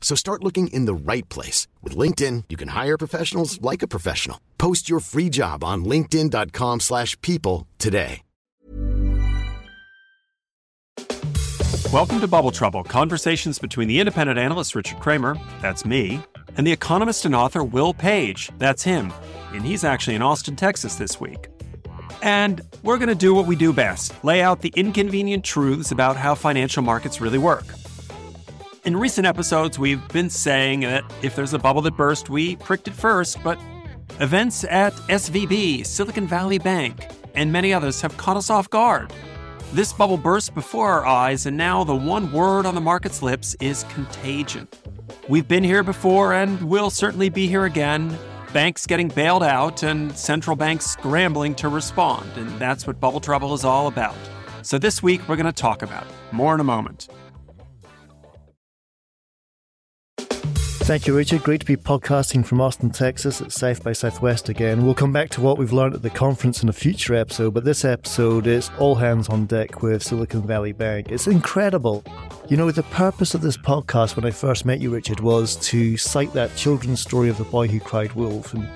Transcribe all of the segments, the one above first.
So start looking in the right place. With LinkedIn, you can hire professionals like a professional. Post your free job on linkedin.com slash people today. Welcome to Bubble Trouble, conversations between the independent analyst Richard Kramer, that's me, and the economist and author Will Page, that's him. And he's actually in Austin, Texas this week. And we're going to do what we do best lay out the inconvenient truths about how financial markets really work. In recent episodes, we've been saying that if there's a bubble that burst, we pricked it first, but events at SVB, Silicon Valley Bank, and many others have caught us off guard. This bubble burst before our eyes, and now the one word on the market's lips is contagion. We've been here before and we'll certainly be here again. Banks getting bailed out and central banks scrambling to respond, and that's what bubble trouble is all about. So this week we're going to talk about it. More in a moment. Thank you, Richard. Great to be podcasting from Austin, Texas at South by Southwest again. We'll come back to what we've learned at the conference in a future episode, but this episode is all hands on deck with Silicon Valley Bank. It's incredible. You know, the purpose of this podcast when I first met you, Richard, was to cite that children's story of the boy who cried wolf. And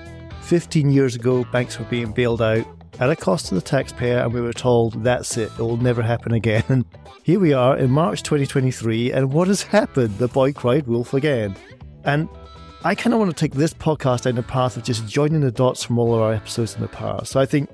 15 years ago, banks were being bailed out at a cost to the taxpayer, and we were told that's it, it will never happen again. And here we are in March 2023, and what has happened? The boy cried wolf again. And I kind of want to take this podcast down the path of just joining the dots from all of our episodes in the past. So I think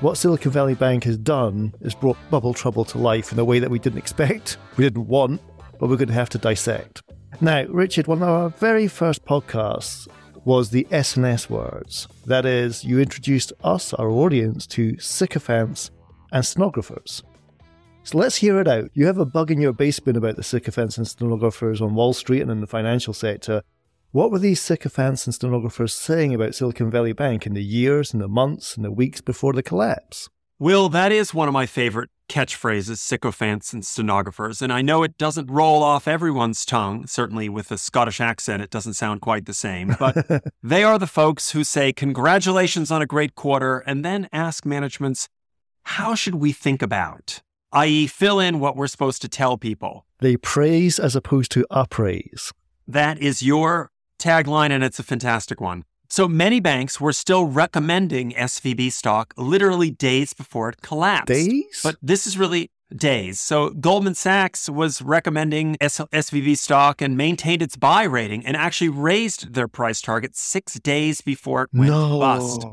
what Silicon Valley Bank has done is brought bubble trouble to life in a way that we didn't expect, we didn't want, but we're going to have to dissect. Now, Richard, one of our very first podcasts was the SNS words. That is, you introduced us, our audience, to sycophants and stenographers. So let's hear it out. You have a bug in your basement about the sycophants and stenographers on Wall Street and in the financial sector. What were these sycophants and stenographers saying about Silicon Valley Bank in the years and the months and the weeks before the collapse? Will, that is one of my favorite catchphrases, sycophants and stenographers. And I know it doesn't roll off everyone's tongue. Certainly with a Scottish accent, it doesn't sound quite the same. But they are the folks who say, Congratulations on a great quarter, and then ask managements, How should we think about? i.e., fill in what we're supposed to tell people. They praise as opposed to appraise. That is your tagline, and it's a fantastic one. So many banks were still recommending SVB stock literally days before it collapsed. Days? But this is really days. So Goldman Sachs was recommending S- SVB stock and maintained its buy rating and actually raised their price target six days before it went no. bust.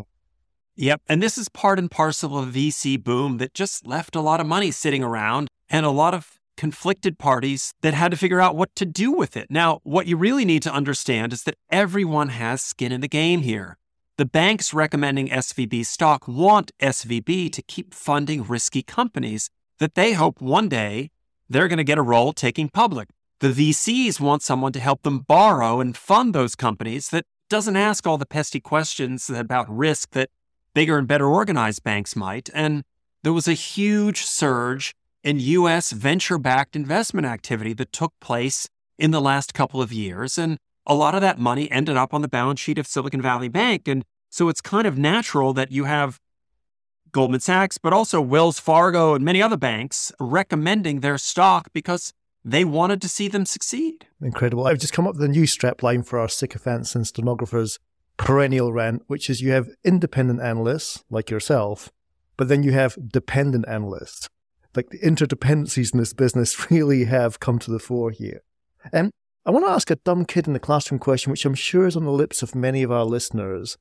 Yep. And this is part and parcel of a VC boom that just left a lot of money sitting around and a lot of conflicted parties that had to figure out what to do with it. Now, what you really need to understand is that everyone has skin in the game here. The banks recommending SVB stock want SVB to keep funding risky companies that they hope one day they're going to get a role taking public. The VCs want someone to help them borrow and fund those companies that doesn't ask all the pesky questions about risk that bigger and better organized banks might. And there was a huge surge in U.S. venture backed investment activity that took place in the last couple of years. And a lot of that money ended up on the balance sheet of Silicon Valley Bank. And so it's kind of natural that you have Goldman Sachs, but also Wells Fargo and many other banks recommending their stock because they wanted to see them succeed. Incredible. I've just come up with a new strap line for our sycophants and stenographers perennial rant, which is you have independent analysts like yourself, but then you have dependent analysts. Like the interdependencies in this business really have come to the fore here. And I want to ask a dumb kid in the classroom question, which I'm sure is on the lips of many of our listeners.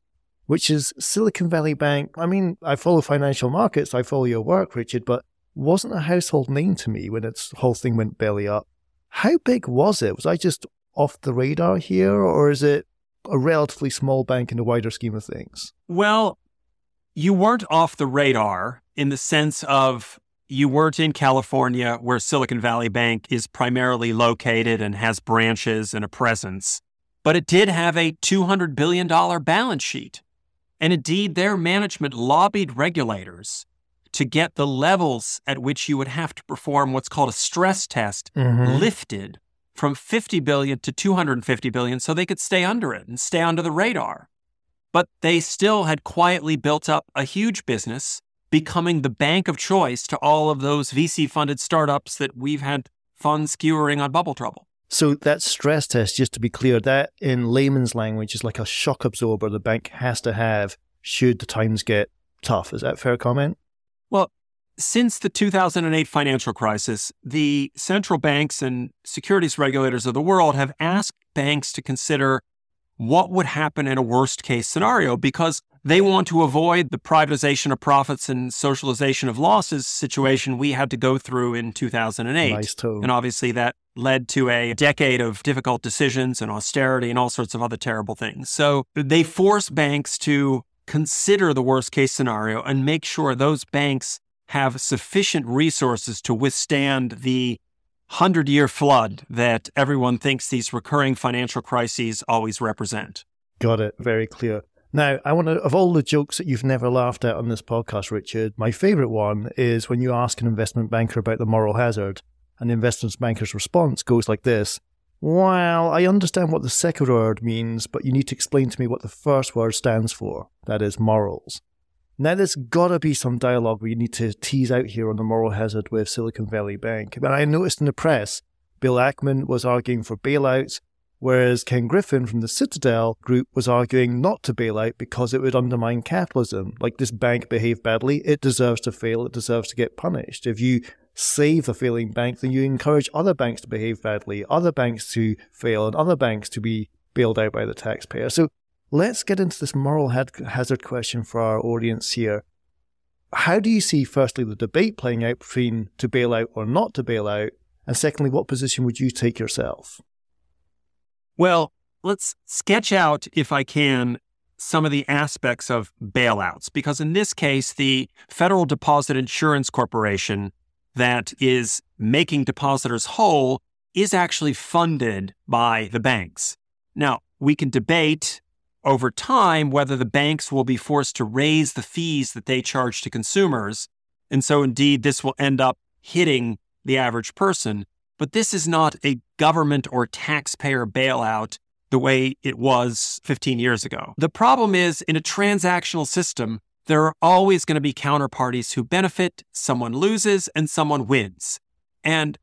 which is Silicon Valley Bank. I mean, I follow financial markets, I follow your work, Richard, but wasn't a household name to me when its whole thing went belly up. How big was it? Was I just off the radar here, or is it a relatively small bank in the wider scheme of things? Well, you weren't off the radar in the sense of you weren't in California, where Silicon Valley Bank is primarily located and has branches and a presence, but it did have a $200 billion balance sheet. And indeed, their management lobbied regulators to get the levels at which you would have to perform what's called a stress test mm-hmm. lifted from 50 billion to 250 billion so they could stay under it and stay under the radar. But they still had quietly built up a huge business, becoming the bank of choice to all of those VC funded startups that we've had fun skewering on bubble trouble. So that stress test, just to be clear, that in layman's language is like a shock absorber the bank has to have should the times get tough. Is that fair comment? Well, since the 2008 financial crisis, the central banks and securities regulators of the world have asked banks to consider what would happen in a worst case scenario because they want to avoid the privatization of profits and socialization of losses situation we had to go through in 2008. Nice. And obviously that led to a decade of difficult decisions and austerity and all sorts of other terrible things. So they force banks to consider the worst case scenario and make sure those banks have sufficient resources to withstand the hundred year flood that everyone thinks these recurring financial crises always represent. Got it. Very clear. Now, I want to, of all the jokes that you've never laughed at on this podcast, Richard, my favorite one is when you ask an investment banker about the moral hazard, and the investment banker's response goes like this Well, I understand what the second word means, but you need to explain to me what the first word stands for. That is morals. Now, there's got to be some dialogue we need to tease out here on the moral hazard with Silicon Valley Bank. But I noticed in the press, Bill Ackman was arguing for bailouts, whereas Ken Griffin from the Citadel Group was arguing not to bail out because it would undermine capitalism. Like this bank behaved badly, it deserves to fail, it deserves to get punished. If you save a failing bank, then you encourage other banks to behave badly, other banks to fail, and other banks to be bailed out by the taxpayer. So let's get into this moral hazard question for our audience here. How do you see, firstly, the debate playing out between to bail out or not to bail out? And secondly, what position would you take yourself? Well, let's sketch out, if I can, some of the aspects of bailouts, because in this case, the Federal Deposit Insurance Corporation that is making depositors whole is actually funded by the banks. Now, we can debate over time whether the banks will be forced to raise the fees that they charge to consumers. And so, indeed, this will end up hitting the average person. But this is not a government or taxpayer bailout the way it was 15 years ago. The problem is in a transactional system, there are always going to be counterparties who benefit, someone loses, and someone wins. And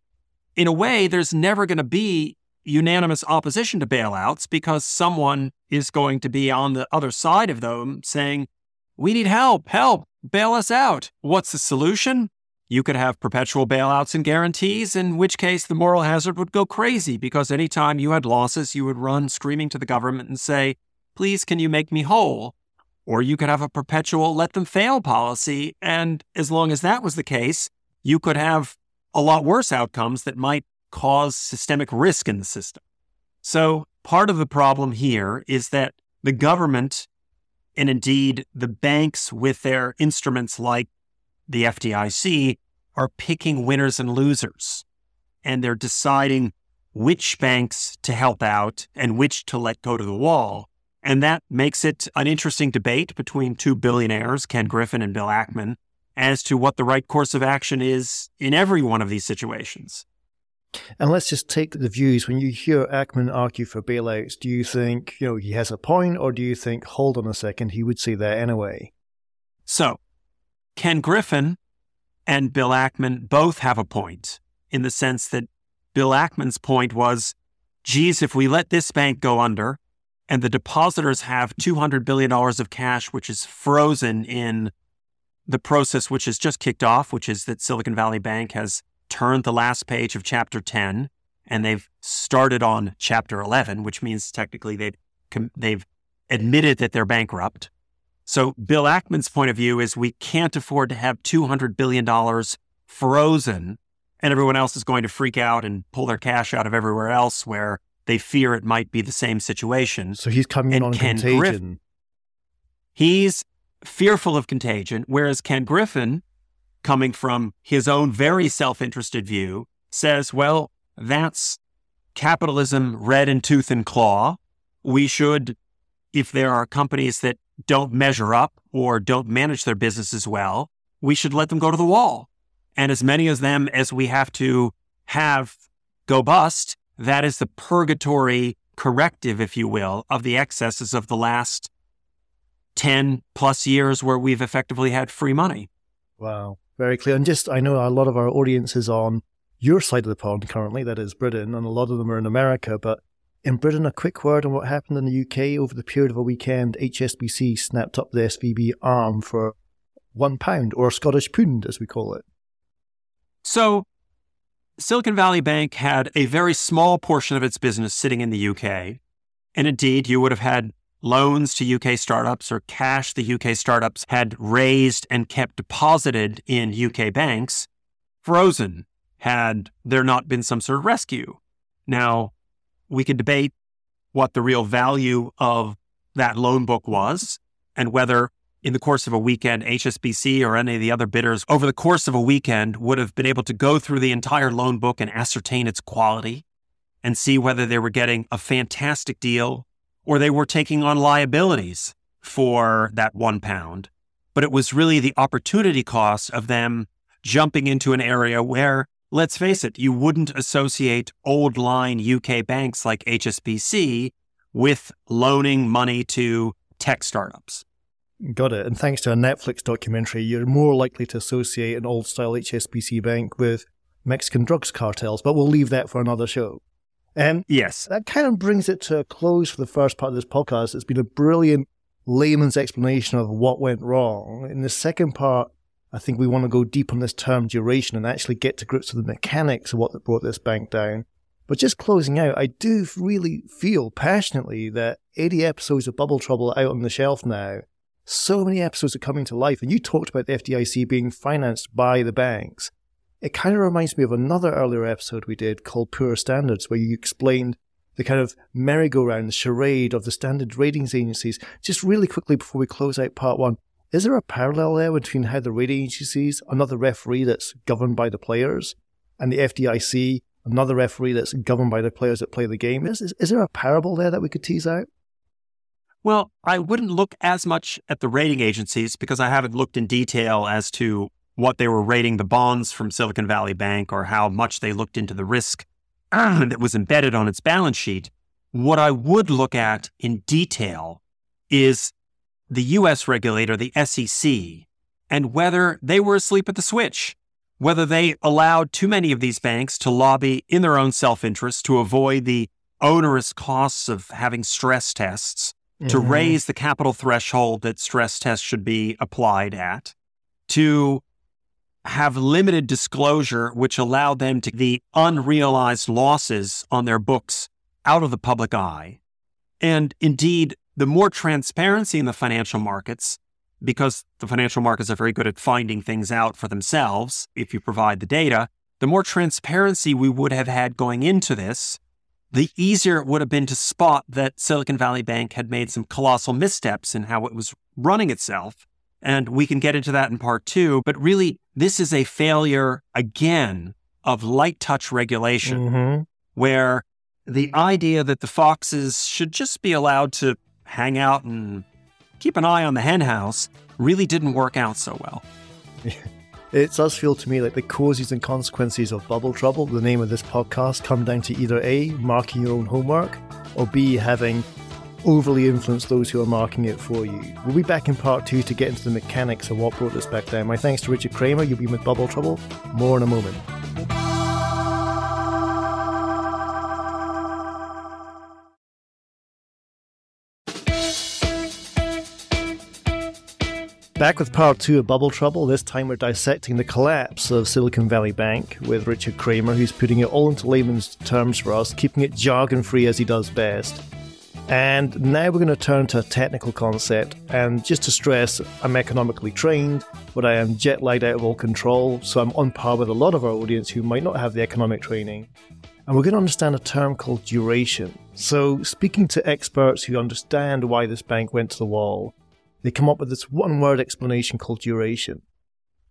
in a way, there's never going to be unanimous opposition to bailouts because someone is going to be on the other side of them saying, We need help, help, bail us out. What's the solution? You could have perpetual bailouts and guarantees, in which case the moral hazard would go crazy because anytime you had losses, you would run screaming to the government and say, Please, can you make me whole? Or you could have a perpetual let them fail policy. And as long as that was the case, you could have a lot worse outcomes that might cause systemic risk in the system. So, part of the problem here is that the government and indeed the banks with their instruments like the FDIC are picking winners and losers. And they're deciding which banks to help out and which to let go to the wall. And that makes it an interesting debate between two billionaires, Ken Griffin and Bill Ackman, as to what the right course of action is in every one of these situations. And let's just take the views. When you hear Ackman argue for bailouts, do you think, you know, he has a point, or do you think, hold on a second, he would say that anyway? So, Ken Griffin and Bill Ackman both have a point in the sense that Bill Ackman's point was, geez, if we let this bank go under and the depositors have $200 billion of cash, which is frozen in the process which has just kicked off, which is that Silicon Valley Bank has turned the last page of chapter 10 and they've started on chapter 11, which means technically they've, they've admitted that they're bankrupt. So Bill Ackman's point of view is we can't afford to have $200 billion frozen and everyone else is going to freak out and pull their cash out of everywhere else where they fear it might be the same situation. So he's coming and on Ken contagion. Griffin, he's fearful of contagion, whereas Ken Griffin, coming from his own very self interested view, says, well, that's capitalism red in tooth and claw. We should, if there are companies that don't measure up or don't manage their businesses well, we should let them go to the wall. And as many of them as we have to have go bust, that is the purgatory corrective, if you will, of the excesses of the last 10 plus years where we've effectively had free money. Wow. Very clear. And just, I know a lot of our audience is on your side of the pond currently, that is Britain, and a lot of them are in America. But in Britain, a quick word on what happened in the UK over the period of a weekend. HSBC snapped up the SVB arm for one pound, or Scottish pound, as we call it. So, Silicon Valley Bank had a very small portion of its business sitting in the UK. And indeed, you would have had loans to UK startups or cash the UK startups had raised and kept deposited in UK banks frozen had there not been some sort of rescue. Now, we could debate what the real value of that loan book was and whether in the course of a weekend, HSBC or any of the other bidders over the course of a weekend would have been able to go through the entire loan book and ascertain its quality and see whether they were getting a fantastic deal or they were taking on liabilities for that one pound. But it was really the opportunity cost of them jumping into an area where, let's face it, you wouldn't associate old line UK banks like HSBC with loaning money to tech startups. Got it. And thanks to a Netflix documentary, you're more likely to associate an old style HSBC bank with Mexican drugs cartels, but we'll leave that for another show. And yes, that kind of brings it to a close for the first part of this podcast. It's been a brilliant layman's explanation of what went wrong. In the second part, I think we want to go deep on this term duration and actually get to grips with the mechanics of what brought this bank down. But just closing out, I do really feel passionately that 80 episodes of Bubble Trouble out on the shelf now so many episodes are coming to life. And you talked about the FDIC being financed by the banks. It kind of reminds me of another earlier episode we did called Poor Standards, where you explained the kind of merry-go-round, the charade of the standard ratings agencies. Just really quickly before we close out part one, is there a parallel there between how the rating agencies, another referee that's governed by the players, and the FDIC, another referee that's governed by the players that play the game? Is, is, is there a parable there that we could tease out? Well, I wouldn't look as much at the rating agencies because I haven't looked in detail as to what they were rating the bonds from Silicon Valley Bank or how much they looked into the risk that was embedded on its balance sheet. What I would look at in detail is the US regulator, the SEC, and whether they were asleep at the switch, whether they allowed too many of these banks to lobby in their own self interest to avoid the onerous costs of having stress tests mm-hmm. to raise the capital threshold that stress tests should be applied at, to have limited disclosure, which allowed them to the unrealized losses on their books out of the public eye. And indeed, the more transparency in the financial markets, because the financial markets are very good at finding things out for themselves if you provide the data, the more transparency we would have had going into this, the easier it would have been to spot that Silicon Valley Bank had made some colossal missteps in how it was running itself. And we can get into that in part two. But really, this is a failure again of light touch regulation, mm-hmm. where the idea that the foxes should just be allowed to hang out and keep an eye on the henhouse really didn't work out so well. It does feel to me like the causes and consequences of bubble trouble, the name of this podcast, come down to either A, marking your own homework, or B, having overly influence those who are marking it for you. We'll be back in part two to get into the mechanics of what brought this back down. My thanks to Richard Kramer. You'll be with Bubble Trouble. More in a moment. Back with part two of Bubble Trouble. This time we're dissecting the collapse of Silicon Valley Bank with Richard Kramer, who's putting it all into layman's terms for us, keeping it jargon free as he does best. And now we're going to turn to a technical concept. And just to stress, I'm economically trained, but I am jet lagged out of all control, so I'm on par with a lot of our audience who might not have the economic training. And we're going to understand a term called duration. So, speaking to experts who understand why this bank went to the wall, they come up with this one word explanation called duration.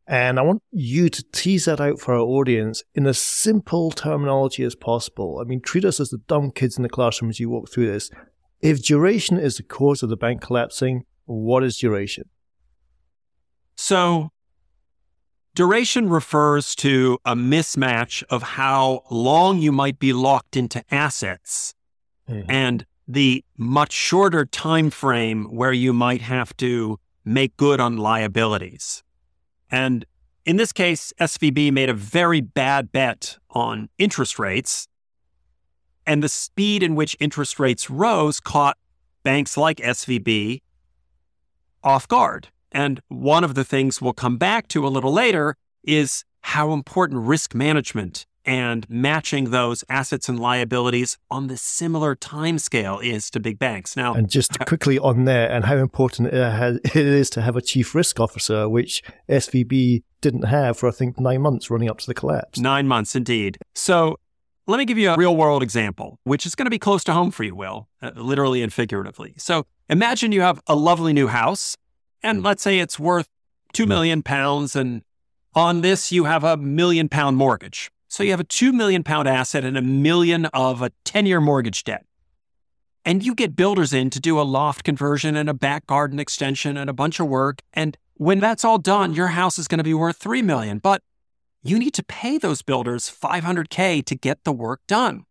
And I want you to tease that out for our audience in as simple terminology as possible. I mean, treat us as the dumb kids in the classroom as you walk through this. If duration is the cause of the bank collapsing, what is duration? So, duration refers to a mismatch of how long you might be locked into assets mm-hmm. and the much shorter time frame where you might have to make good on liabilities. And in this case, SVB made a very bad bet on interest rates. And the speed in which interest rates rose caught banks like SVB off guard. And one of the things we'll come back to a little later is how important risk management and matching those assets and liabilities on the similar time scale is to big banks. Now, and just quickly on there, and how important it is to have a chief risk officer, which SVB didn't have for I think nine months running up to the collapse. Nine months, indeed. So. Let me give you a real world example, which is going to be close to home for you, Will, uh, literally and figuratively. So imagine you have a lovely new house, and let's say it's worth two million pounds, and on this you have a million pound mortgage. So you have a 2 million pound asset and a million of a 10 year mortgage debt. And you get builders in to do a loft conversion and a back garden extension and a bunch of work. And when that's all done, your house is going to be worth 3 million. But you need to pay those builders 500K to get the work done.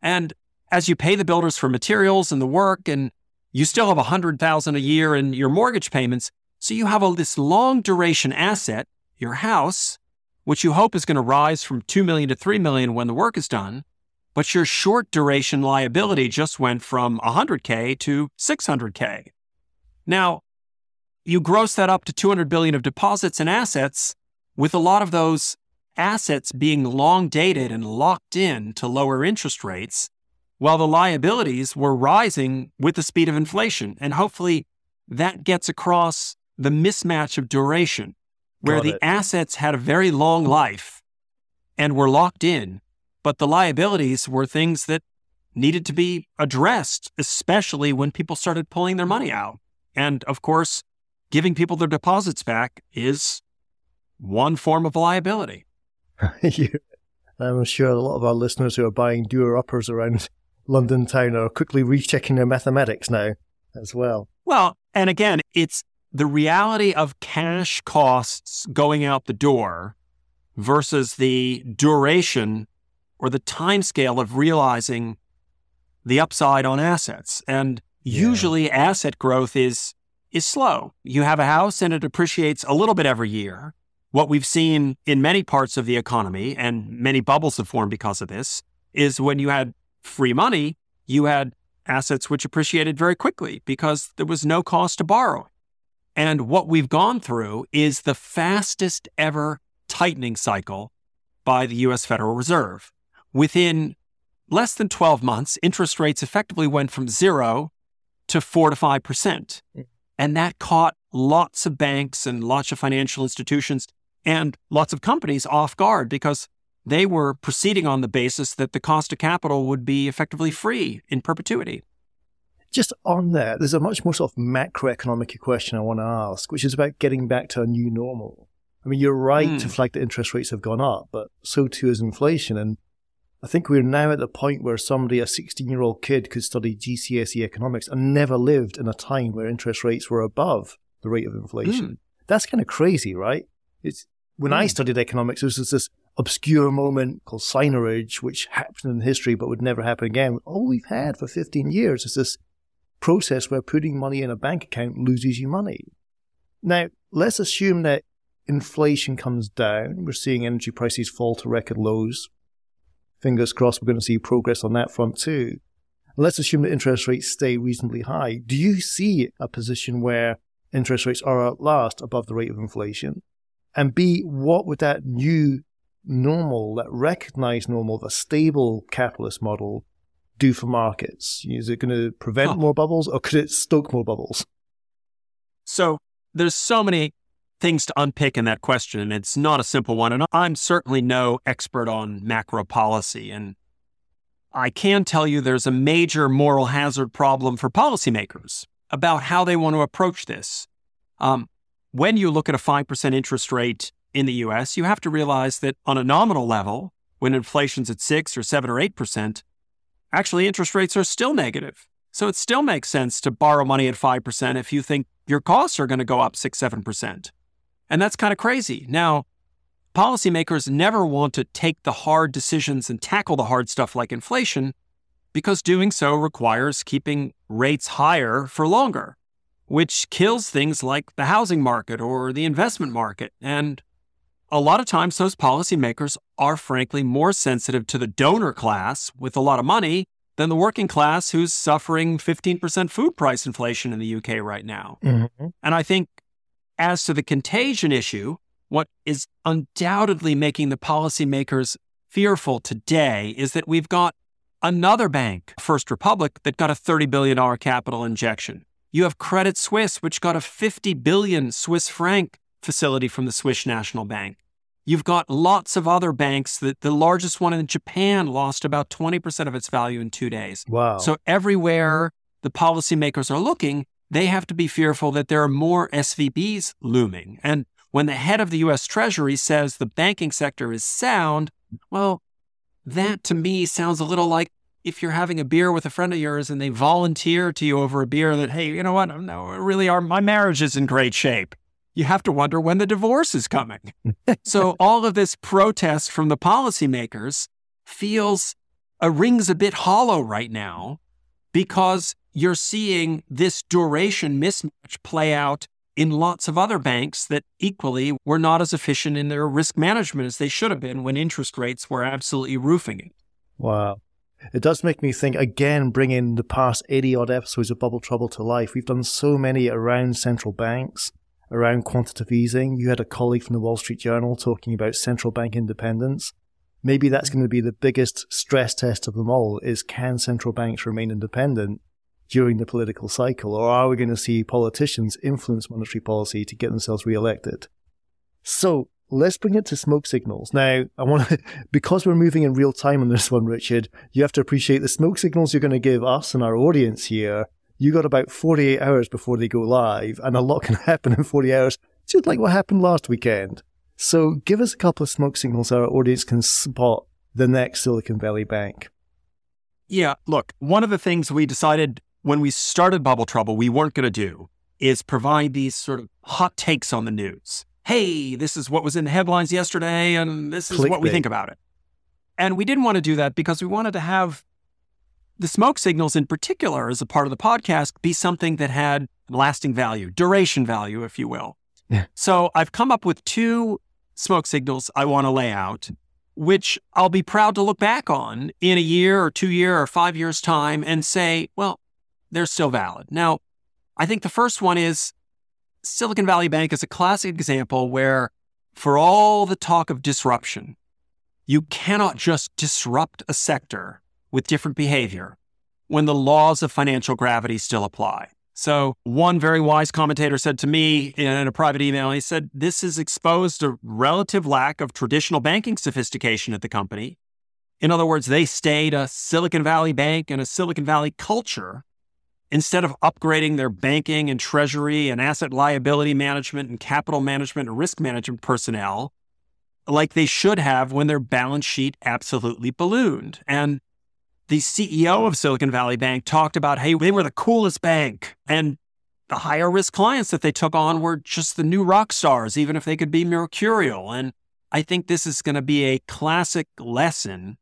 And as you pay the builders for materials and the work, and you still have 100,000 a year in your mortgage payments, so you have a, this long duration asset, your house, which you hope is going to rise from 2 million to 3 million when the work is done, but your short duration liability just went from 100k to 600k. Now, you gross that up to 200 billion of deposits and assets with a lot of those assets being long dated and locked in to lower interest rates while the liabilities were rising with the speed of inflation and hopefully that gets across the mismatch of duration where Got the it. assets had a very long life and were locked in, but the liabilities were things that needed to be addressed, especially when people started pulling their money out. And of course, giving people their deposits back is one form of liability. I'm sure a lot of our listeners who are buying doer uppers around London town are quickly rechecking their mathematics now as well. Well, and again, it's the reality of cash costs going out the door versus the duration or the time scale of realizing the upside on assets. And yeah. usually asset growth is is slow. You have a house and it appreciates a little bit every year. What we've seen in many parts of the economy and many bubbles have formed because of this is when you had free money, you had assets which appreciated very quickly because there was no cost to borrow. And what we've gone through is the fastest ever tightening cycle by the US Federal Reserve. Within less than 12 months, interest rates effectively went from zero to four to 5%. Hmm. And that caught lots of banks and lots of financial institutions and lots of companies off guard because they were proceeding on the basis that the cost of capital would be effectively free in perpetuity. Just on that, there's a much more sort of macroeconomic question I want to ask, which is about getting back to a new normal. I mean, you're right mm. to hmm. flag that interest rates have gone up, but so too is inflation. And I think we're now at the point where somebody, a 16 year old kid, could study GCSE economics and never lived in a time where interest rates were above the rate of inflation. Mm. That's kind of crazy, right? It's when mm. I hmm. studied economics, there was this obscure moment called seigniorage, which happened in history but would never happen again. All we've had for 15 years is this process where putting money in a bank account loses you money. Now, let's assume that inflation comes down. We're seeing energy prices fall to record lows. Fingers crossed we're going to see progress on that front too. Let's assume that interest rates stay reasonably high. Do you see a position where interest rates are at last above the rate of inflation? And B, what would that new normal, that recognized normal, the stable capitalist model do for markets? Is it going to prevent huh. more bubbles or could it stoke more bubbles? So there's so many things to unpick in that question. It's not a simple one. And I'm certainly no expert on macro policy. And I can tell you there's a major moral hazard problem for policymakers about how they want to approach this. Um, when you look at a 5% interest rate in the US, you have to realize that on a nominal level, when inflation's at 6 or 7 or 8%, actually interest rates are still negative. So it still makes sense to borrow money at 5% if you think your costs are going to go up 6 7%. And that's kind of crazy. Now, policymakers never want to take the hard decisions and tackle the hard stuff like inflation because doing so requires keeping rates higher for longer, which kills things like the housing market or the investment market. And a lot of times, those policymakers are frankly more sensitive to the donor class with a lot of money than the working class who's suffering 15% food price inflation in the UK right now. Mm-hmm. And I think as to the contagion issue, what is undoubtedly making the policymakers fearful today is that we've got another bank, First Republic, that got a $30 billion capital injection. You have Credit Suisse, which got a 50 billion Swiss franc facility from the Swiss National Bank. You've got lots of other banks that the largest one in Japan lost about 20% of its value in two days. Wow. So everywhere the policymakers are looking, they have to be fearful that there are more SVBs looming. And when the head of the US Treasury says the banking sector is sound, well, that to me sounds a little like if you're having a beer with a friend of yours and they volunteer to you over a beer that, hey, you know what? No, really, our, my marriage is in great shape. You have to wonder when the divorce is coming. so all of this protest from the policymakers feels uh, rings a bit hollow right now because you're seeing this duration mismatch play out in lots of other banks that equally were not as efficient in their risk management as they should have been when interest rates were absolutely roofing it. Wow. It does make me think again, bringing the past 80 odd episodes of Bubble Trouble to life. We've done so many around central banks, around quantitative easing. You had a colleague from the Wall Street Journal talking about central bank independence. Maybe that's going to be the biggest stress test of them all is can central banks remain independent? during the political cycle, or are we going to see politicians influence monetary policy to get themselves re-elected? So let's bring it to smoke signals. Now, I want to, because we're moving in real time on this one, Richard, you have to appreciate the smoke signals you're going to give us and our audience here. You got about 48 hours before they go live, and a lot can happen in 40 hours, just like what happened last weekend. So give us a couple of smoke signals our audience can spot the next Silicon Valley bank. Yeah, look, one of the things we decided when we started Bubble Trouble, we weren't going to do is provide these sort of hot takes on the news. Hey, this is what was in the headlines yesterday, and this is Clickbait. what we think about it. And we didn't want to do that because we wanted to have the smoke signals in particular as a part of the podcast be something that had lasting value, duration value, if you will. Yeah. So I've come up with two smoke signals I want to lay out, which I'll be proud to look back on in a year or two year or five years time and say, well, they're still valid. Now, I think the first one is Silicon Valley Bank is a classic example where, for all the talk of disruption, you cannot just disrupt a sector with different behavior when the laws of financial gravity still apply. So, one very wise commentator said to me in a private email, he said, This has exposed a relative lack of traditional banking sophistication at the company. In other words, they stayed a Silicon Valley bank and a Silicon Valley culture instead of upgrading their banking and treasury and asset liability management and capital management and risk management personnel like they should have when their balance sheet absolutely ballooned. And the CEO of Silicon Valley Bank talked about, hey, they were the coolest bank. And the higher risk clients that they took on were just the new rock stars, even if they could be mercurial. And I think this is going to be a classic lesson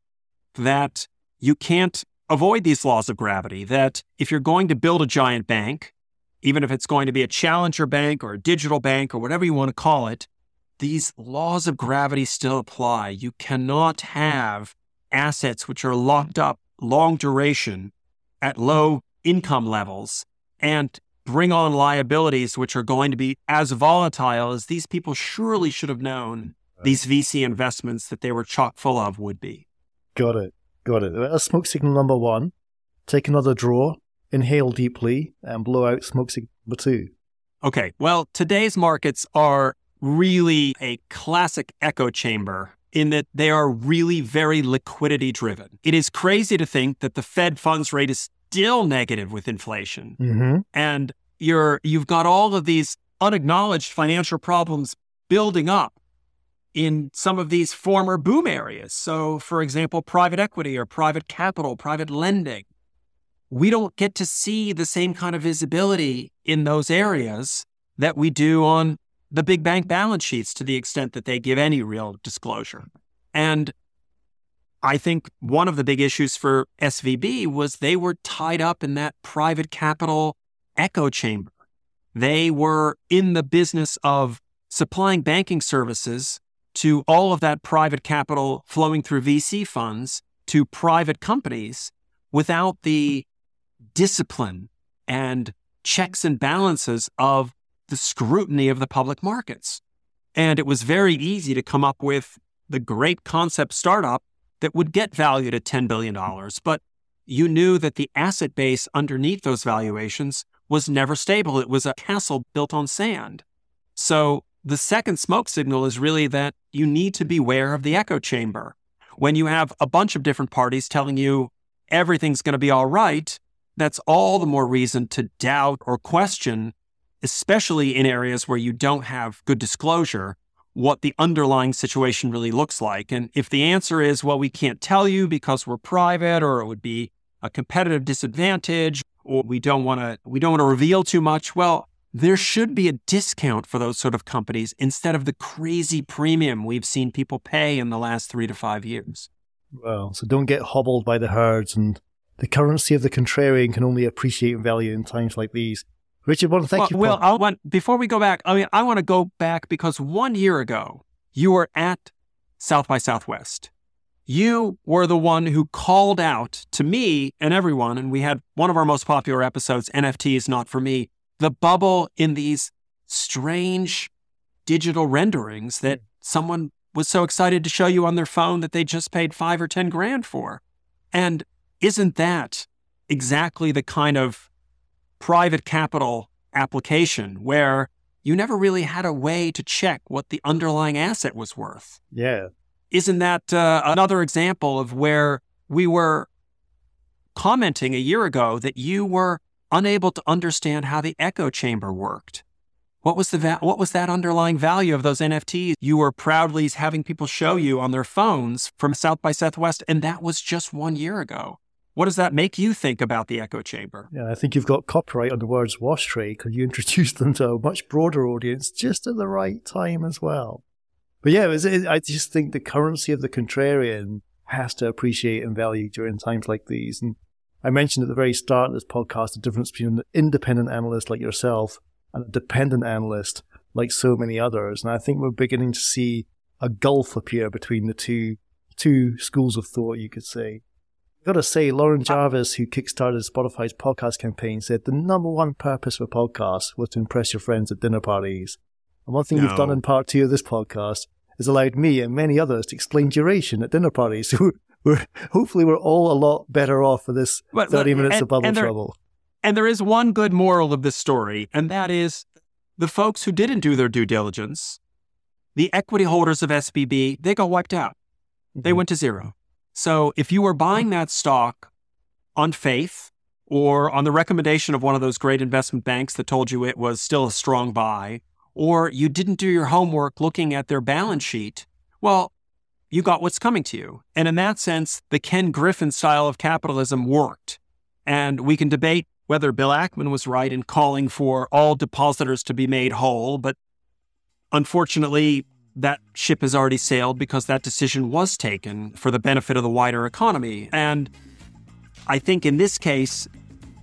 that you can't avoid these laws of gravity that if you're going to build a giant bank, even if it's going to be a challenger bank or a digital bank or whatever you want to call it, these laws of gravity still apply. You cannot have assets which are locked up long duration at low income levels and bring on liabilities which are going to be as volatile as these people surely should have known these VC investments that they were chock full of would be. Got it. Got it. That's smoke signal number one. take another draw, inhale deeply, and blow out smoke signal number two. Okay, well, today's markets are really a classic echo chamber in that they are really very liquidity driven. It is crazy to think that the Fed funds rate is still negative with inflation. Mm-hmm. And you're you've got all of these unacknowledged financial problems building up in some of these former boom areas. So, for example, private equity or private capital, private lending. We don't get to see the same kind of visibility in those areas that we do on the big bank balance sheets to the extent that they give any real disclosure. And I think one of the big issues for SVB was they were tied up in that private capital echo chamber. They were in the business of supplying banking services to all of that private capital flowing through VC funds to private companies without the discipline and checks and balances of the scrutiny of the public markets. And it was very easy to come up with the great concept startup that would get valued at $10 billion. But you knew that the asset base underneath those valuations was never stable. It was a castle built on sand. So the second smoke signal is really that you need to beware of the echo chamber. When you have a bunch of different parties telling you everything's going to be all right, that's all the more reason to doubt or question, especially in areas where you don't have good disclosure, what the underlying situation really looks like. And if the answer is, well, we can't tell you because we're private or it would be a competitive disadvantage or we don't want to we don't want to reveal too much, well, there should be a discount for those sort of companies instead of the crazy premium we've seen people pay in the last 3 to 5 years. Well, so don't get hobbled by the herds and the currency of the contrarian can only appreciate in value in times like these. Richard, want to thank well, you. Well, I want before we go back. I mean, I want to go back because one year ago you were at South by Southwest. You were the one who called out to me and everyone, and we had one of our most popular episodes. NFT is not for me. The bubble in these strange digital renderings that someone was so excited to show you on their phone that they just paid five or ten grand for, and isn't that exactly the kind of private capital application where you never really had a way to check what the underlying asset was worth. Yeah. Isn't that uh, another example of where we were commenting a year ago that you were unable to understand how the echo chamber worked? What was the va- what was that underlying value of those NFTs you were proudly having people show you on their phones from South by Southwest and that was just 1 year ago. What does that make you think about the echo chamber? Yeah, I think you've got copyright on the words wash tray because you introduced them to a much broader audience just at the right time as well. But yeah, it, I just think the currency of the contrarian has to appreciate in value during times like these. And I mentioned at the very start of this podcast the difference between an independent analyst like yourself and a dependent analyst like so many others. And I think we're beginning to see a gulf appear between the two two schools of thought, you could say. I've got to say, Lauren Jarvis, who kickstarted Spotify's podcast campaign, said the number one purpose for podcasts was to impress your friends at dinner parties. And one thing no. we've done in part two of this podcast is allowed me and many others to explain duration at dinner parties. So we're, hopefully we're all a lot better off for this but, 30 minutes and, of bubble and there, trouble. And there is one good moral of this story, and that is the folks who didn't do their due diligence, the equity holders of SVB, they got wiped out. Mm-hmm. They went to zero. So if you were buying that stock on faith or on the recommendation of one of those great investment banks that told you it was still a strong buy, or you didn't do your homework looking at their balance sheet, well, you got what's coming to you. And in that sense, the Ken Griffin style of capitalism worked. And we can debate whether Bill Ackman was right in calling for all depositors to be made whole, but unfortunately, that ship has already sailed because that decision was taken for the benefit of the wider economy. And I think in this case,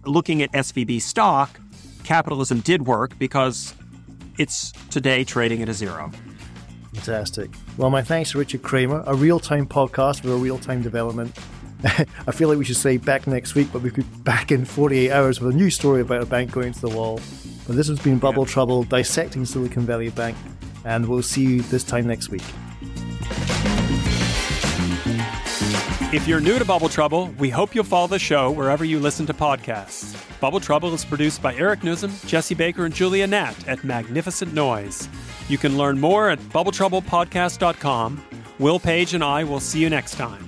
looking at SVB stock, capitalism did work because it's today trading at a zero. Fantastic. Well, my thanks to Richard Kramer, a real time podcast with a real time development. I feel like we should say back next week, but we'll be back in 48 hours with a new story about a bank going to the wall. But this has been Bubble yeah. Trouble, dissecting Silicon Valley Bank and we'll see you this time next week. If you're new to Bubble Trouble, we hope you'll follow the show wherever you listen to podcasts. Bubble Trouble is produced by Eric Nuzum, Jesse Baker, and Julia Nat at Magnificent Noise. You can learn more at bubbletroublepodcast.com. Will Page and I will see you next time.